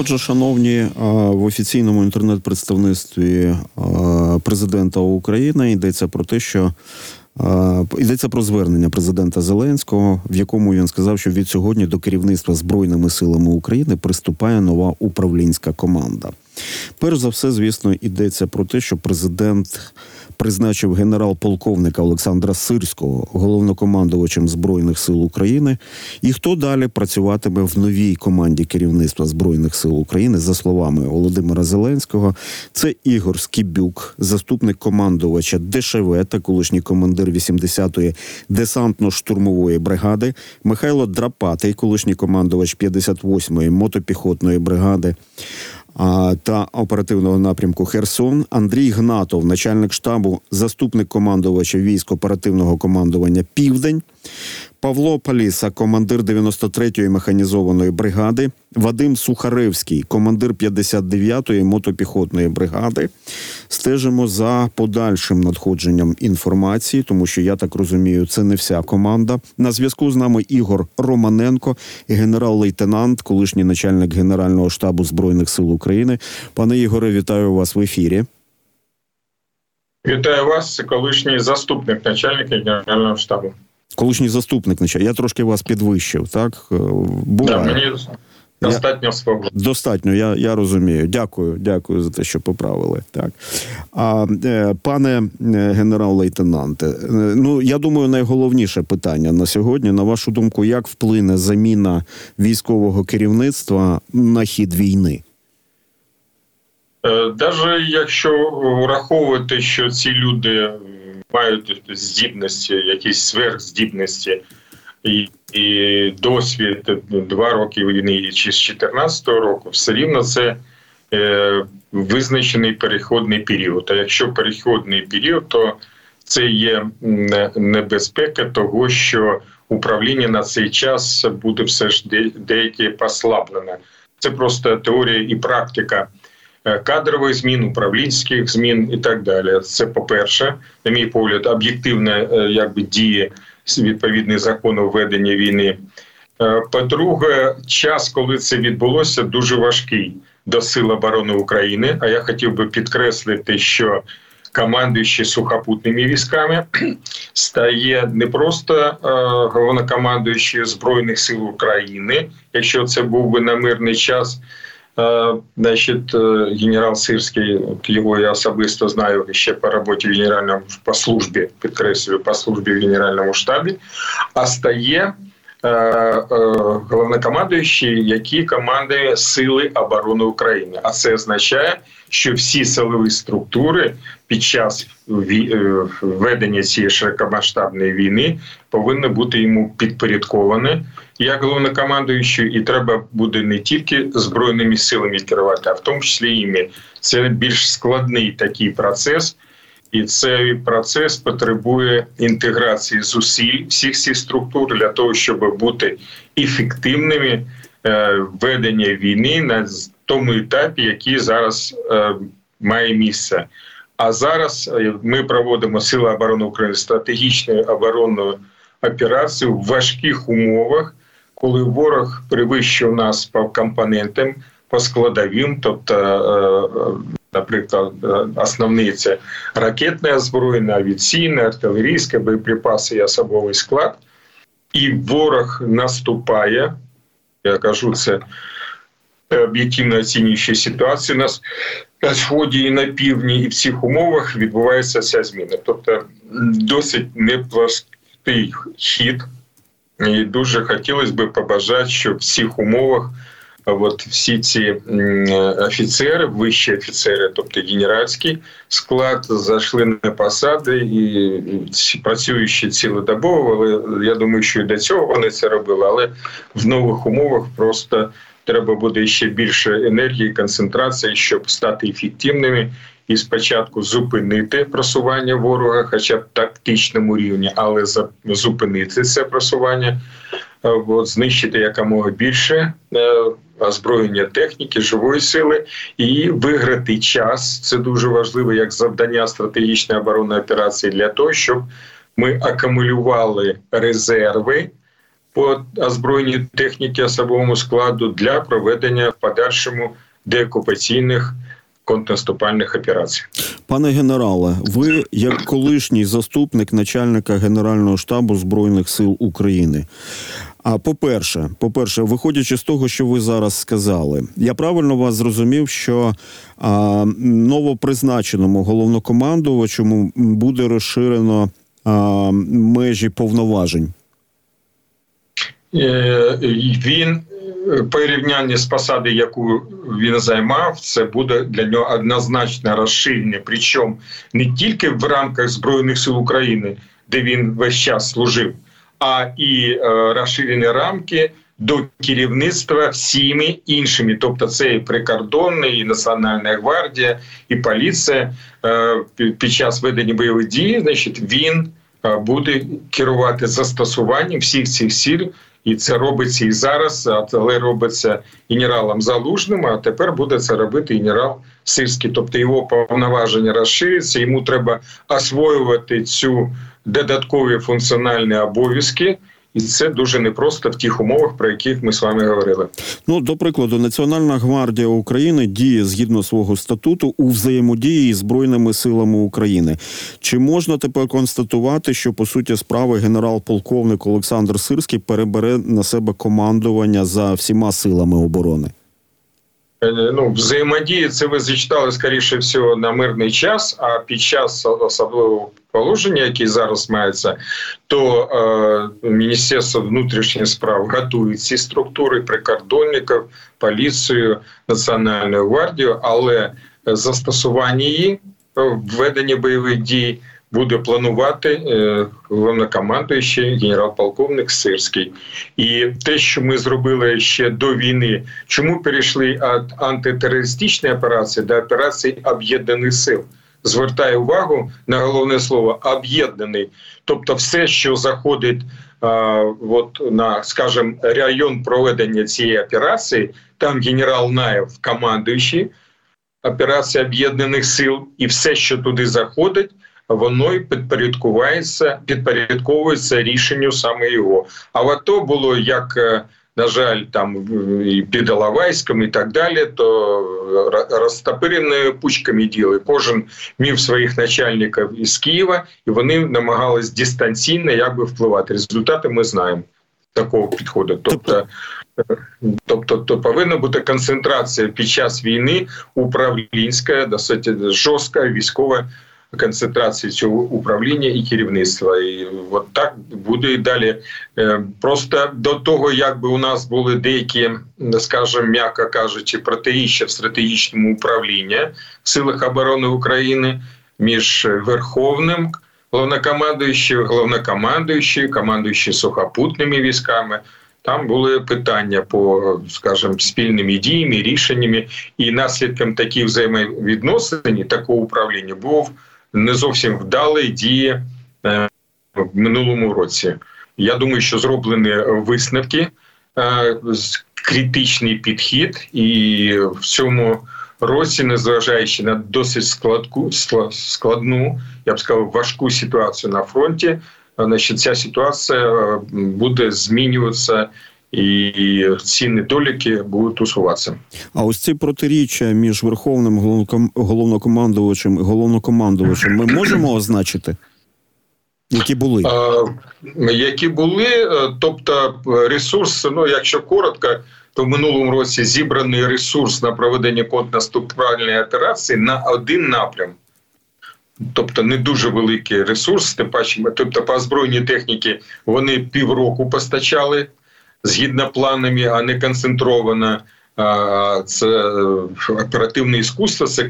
Отже, шановні, в офіційному інтернет-представництві президента України йдеться про те, що Йдеться про звернення президента Зеленського, в якому він сказав, що від сьогодні до керівництва збройними силами України приступає нова управлінська команда. Перш за все, звісно, йдеться про те, що президент призначив генерал-полковника Олександра Сирського головнокомандувачем збройних сил України. І хто далі працюватиме в новій команді керівництва збройних сил України, за словами Володимира Зеленського, це Ігор Скібюк, заступник командувача ДШВ та колишній командир 80-ї десантно-штурмової бригади, Михайло Драпатий, колишній командувач 58-ї мотопіхотної бригади та оперативного напрямку Херсон, Андрій Гнатов, начальник штабу, заступник командувача військ оперативного командування Південь. Павло Паліса, командир 93-ї механізованої бригади, Вадим Сухаревський, командир 59-ї мотопіхотної бригади. Стежимо за подальшим надходженням інформації, тому що я так розумію, це не вся команда. На зв'язку з нами Ігор Романенко, генерал-лейтенант, колишній начальник Генерального штабу збройних сил України. Пане Ігоре, вітаю вас в ефірі. Вітаю вас, колишній заступник начальника генерального штабу колишній заступник начальника. Я трошки вас підвищив, так? Е, буває. Да, мені достатньо свого. Достатньо, я я розумію. Дякую, дякую за те, що поправили. Так. А е, пане е, генерал-лейтенанте, ну я думаю, найголовніше питання на сьогодні, на вашу думку, як вплине заміна військового керівництва на хід війни? Навіть якщо враховувати, що ці люди мають здібності, якісь сверхздібності і, і досвід два роки війни чи з 14 року, все рівно це е, визначений переходний період. А якщо переходний період, то це є небезпека того, що управління на цей час буде все ж деяке послаблене. Це просто теорія і практика. Е, кадрових змін, управлінських змін і так далі. Це по перше, на мій погляд, об'єктивне е, якби діє відповідний закон введення війни. Е, по-друге, час, коли це відбулося, дуже важкий до Сил оборони України. А я хотів би підкреслити, що командуючий сухопутними військами стає не просто е, головнокомандуючий збройних сил України, якщо це був би на мирний час. Значить, генерал Сирський, його я особисто знаю ще по роботі в генеральному по службі, підкреслюю, по службі в генеральному штабі, а стає е, е, Головнокомандуючий, який командує Сили оборони України. А це означає, що всі силові структури під час ведення цієї широкомасштабної війни повинні бути йому підпорядковані як головнокомандуючий, і треба буде не тільки збройними силами керувати, а в тому числі іми. Це більш складний такий процес, і цей процес потребує інтеграції зусиль всіх цих структур для того, щоб бути ефективними е, ведення війни на тому етапі, який зараз е, має місце. А зараз е, ми проводимо Сили оборони України стратегічну оборонну операцію в важких умовах коли ворог перевищив нас по компонентам, по складовим, тобто, наприклад, е, основні це ракетне озброєння, авіаційне, артилерійське, боєприпаси і особовий склад, і ворог наступає. Я кажу, це об'єктивно оцінюючи ситуацію нас на сході і на півдні, і в цих умовах відбувається ця зміна. Тобто досить непростий хід. І дуже хотілося б побажати, щоб в цих умовах от всі ці офіцери, вищі офіцери, тобто генеральський склад, зайшли на посади і працюючи цілодобово, але я думаю, що і до цього вони це робили, але в нових умовах просто треба буде ще більше енергії, концентрації, щоб стати ефективними і спочатку зупинити просування ворога, хоча б тактичному рівні, але зупинити це просування, е, от, знищити якомога більше е, озброєння техніки, живої сили і виграти час. Це дуже важливо як завдання стратегічної оборонної операції для того, щоб ми акумулювали резерви по озброєній техніці особовому складу для проведення в подальшому деокупаційних контрнаступальних операцій. Пане генерале, ви як колишній заступник начальника Генерального штабу Збройних сил України. А по-перше, по-перше, виходячи з того, що ви зараз сказали, я правильно вас зрозумів, що а, новопризначеному головнокомандувачому буде розширено а, межі повноважень. Е, Він порівняння з посади, яку він займав, це буде для нього однозначне розширення. Причому не тільки в рамках Збройних сил України, де він весь час служив, а і е, розширені рамки до керівництва всіми іншими. Тобто, це і прикордонний, і Національна гвардія, і поліція е, під- час ведення бойових дій. Значить, він е, буде керувати застосуванням всіх цих сил. І це робиться і зараз, але робиться генералом Залужним, а тепер буде це робити генерал Сирський. Тобто його повноваження розшириться. йому треба освоювати цю додаткові функціональні обов'язки, і це дуже непросто в тих умовах, про яких ми з вами говорили. Ну, до прикладу, Національна гвардія України діє згідно свого статуту у взаємодії з Збройними силами України. Чи можна тепер констатувати, що по суті справи генерал-полковник Олександр Сирський перебере на себе командування за всіма силами оборони? Е, Ну, взаємодії це ви зачитали скоріше всього на мирний час. А під час особливого положення, яке зараз мається, то е, Міністерство внутрішніх справ готує ці структури прикордонників, поліцію, національну гвардію, але застосування її в веденні бойових дій буде планувати е, головнокомандуючий генерал-полковник Сирський. І те, що ми зробили ще до війни, чому перейшли від антитерористичної операції до операції об'єднаних сил? Звертаю увагу на головне слово об'єднаний. Тобто, все, що заходить а, от на, скажімо, район проведення цієї операції, там генерал Наєв командуючий операції об'єднаних сил, і все, що туди заходить, воно й підпорядкувається, підпорядковується рішенню саме його. А в АТО було як. е, На жаль, там і під Алавайськом і так далі, то ро- розтопиреними пучками діли. Кожен мів своїх начальників із Києва, і вони намагались дистанційно якби впливати. Результати ми знаємо такого підходу. Тобто, е, тобто, то повинна бути концентрація під час війни управлінська, досить жорстка військова концентрація цього управління і керівництва. І от так буде і далі. Е, Просто до того, якби у нас були деякі, скажімо, м'яко кажучи, протиріччя в стратегічному управлінні в силах оборони України між Верховним головнокомандуючим, головнокомандуючим, командуючим сухопутними військами. Там були питання по, скажімо, спільними діями, рішеннями, і наслідком таких взаємовідносин такого управління був не зовсім вдалі дії е, в минулому році. Я думаю, що зроблені висновки, е, критичний підхід, і в цьому році, незважаючи на досить складку, складну, я б сказав, важку ситуацію на фронті, е, значить, ця ситуація буде змінюватися. І ці недоліки будуть усуватися. А ось ці протиріччя між верховним головнокомандувачем і головнокомандувачем ми можемо означити? Які були? Е, які були, е, тобто ресурс, ну якщо коротко, то в минулому році зібраний ресурс на проведення контрнаступальної операції на один напрям. Тобто не дуже великий ресурс, тим паче, тобто по озброєній техніці вони півроку постачали згідно планами, а не концентровано. Це е, оперативне іскусство, це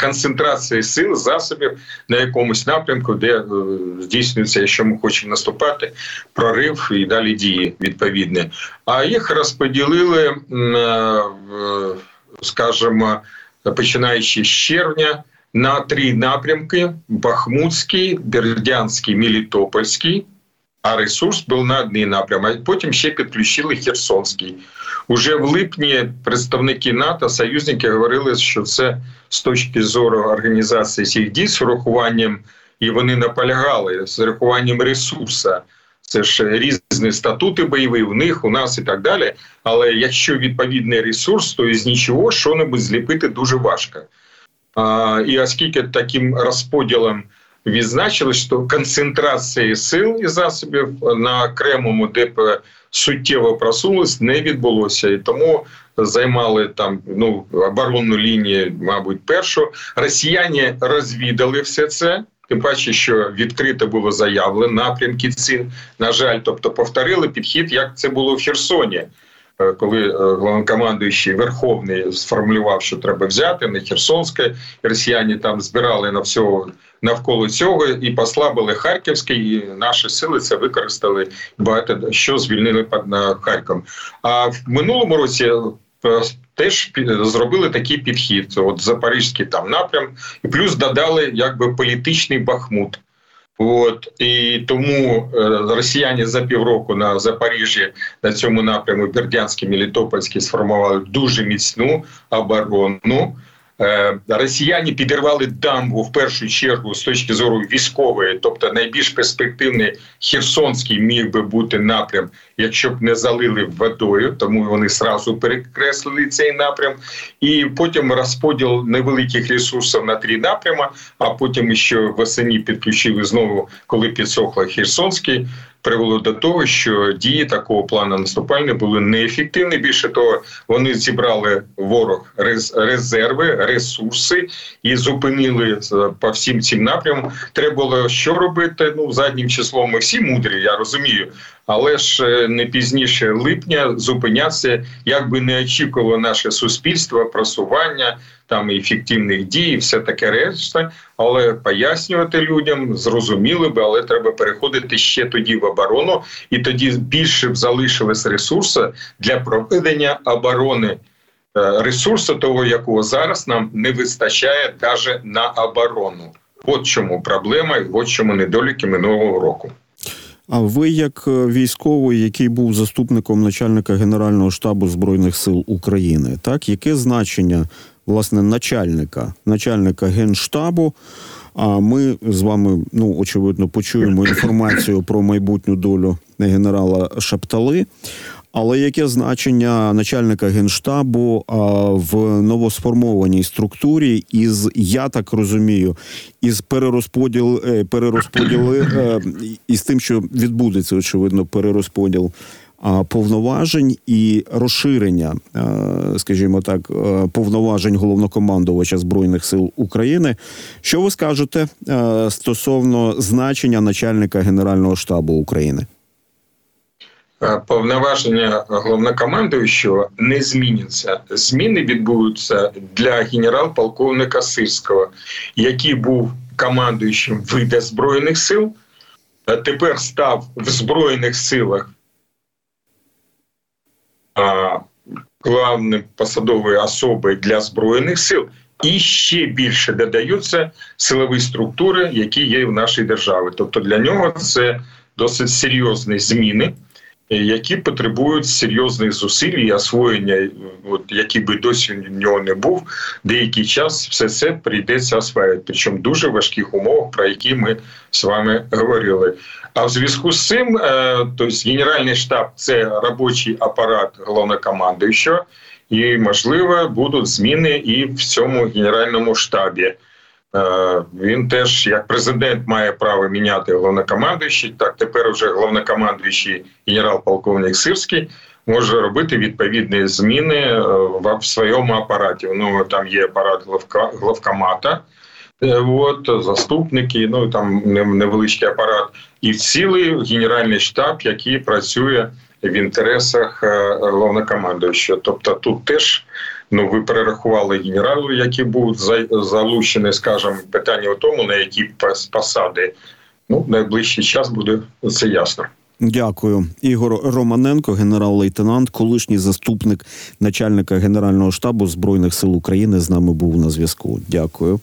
концентрація сил, засобів на якомусь напрямку, де е, здійснюється, якщо ми хочемо наступати, прорив і далі дії відповідні. А їх розподілили, е, скажімо, починаючи з червня. На три напрямки: Бахмутський, Бердянський, Мелітопольський. А ресурс був на одний напрям. А потім ще підключили Херсонський. Уже в липні представники НАТО, союзники говорили, що це з точки зору організації цих дій з урахуванням, і вони наполягали з урахуванням ресурсу Це ж різні статути бойові, у них, у нас і так далі. Але якщо відповідний ресурс, то із нічого що-небудь зліпити дуже важко. А, і оскільки таким розподілом відзначили, що концентрації сил і засобів на окремому ДП суттєво просунулась, не відбулося. І тому займали там ну оборонну лінію, мабуть, першу. Росіяни розвідали все це. Тим паче, що відкрито було заявлено напрямки ці, на жаль, тобто повторили підхід, як це було в Херсоні, Е, коли е, головнокомандуючий Верховний сформулював, що треба взяти на Херсонське, росіяни там збирали на всього навколо цього і послабили Харківське, і наші сили це використали багато що звільнили під Харком. А в минулому році е, теж зробили такий підхід. От Запорізький там напрям, і плюс додали якби політичний бахмут. От і тому е, росіяни за півроку на Запоріжжі на цьому напряму Бердянський, Мелітопольський сформували дуже міцну оборону. Е, Росіяни підірвали дамбу в першу чергу з точки зору військової, тобто найбільш перспективний Херсонський міг би бути напрям, якщо б не залили водою, тому вони сразу перекреслили цей напрям. І потім розподіл невеликих ресурсів на три напрями, а потім ще восені підключили знову, коли підсохла Херсонський. Привело до того, що дії такого плану наступальні були неефективні. Більше того, вони зібрали ворог рез- резерви, ресурси і зупинили е, по всім цим напрямам. Треба було що робити? Ну заднім числом ми всі мудрі, я розумію. Але ж е, не пізніше липня зупинятися, як би не очікувало наше суспільство, просування там і фіктивних дій, і все таке решта. Але пояснювати людям зрозуміли би, але треба переходити ще тоді в оборону, і тоді більше б залишилось ресурсу для проведення оборони. Е, Ресурсу того, якого зараз нам не вистачає навіть на оборону. От чому проблема, і от чому недоліки минулого року. А ви, як е, військовий, який був заступником начальника Генерального штабу Збройних сил України, так яке значення власне начальника, начальника генштабу? А ми з вами, ну очевидно, почуємо інформацію про майбутню долю генерала Шаптали. Але яке значення начальника генштабу в новосформованій структурі із, я так розумію, із перерозподіл, е, перерозподіли е, із тим, що відбудеться, очевидно, перерозподіл повноважень і розширення, е, скажімо так, повноважень головнокомандувача збройних сил України. Що ви скажете стосовно значення начальника Генерального штабу України? Е, Повноваження головнокомандуючого не зміняться. Зміни відбудуться для генерал-полковника Сирського, який був командуючим вида збройних сил, а тепер став в збройних силах главним посадовою особою для збройних сил. І ще більше додаються силові структури, які є в нашій державі. Тобто для нього це досить серйозні зміни, які потребують серйозних зусиль і освоєння, е, от який би досі в нього не був, деякий час все це прийдеться освоювати, причому в дуже важких умовах, про які ми з вами говорили. А в зв'язку з цим, е, тобто Генеральний штаб це робочий апарат головнокомандуючого, і можливо будуть зміни і в цьому генеральному штабі. Е, Він теж як президент має право міняти головнокомандуючий. Так тепер вже головнокомандуючий генерал-полковник Сирський може робити відповідні зміни е, в своєму апараті. Ну там є апарат главка, главкомата, е, от заступники, ну там невеличкий апарат, і цілий генеральний штаб, який працює в інтересах головнокомандуючого. Тобто тут теж ну ви перерахували генералу, які будуть за- залучені, скажімо, питання у тому, на які пос- посади. Ну, найближчий час буде це ясно. Дякую, Ігор Романенко, генерал-лейтенант, колишній заступник начальника Генерального штабу збройних сил України, з нами був на зв'язку. Дякую.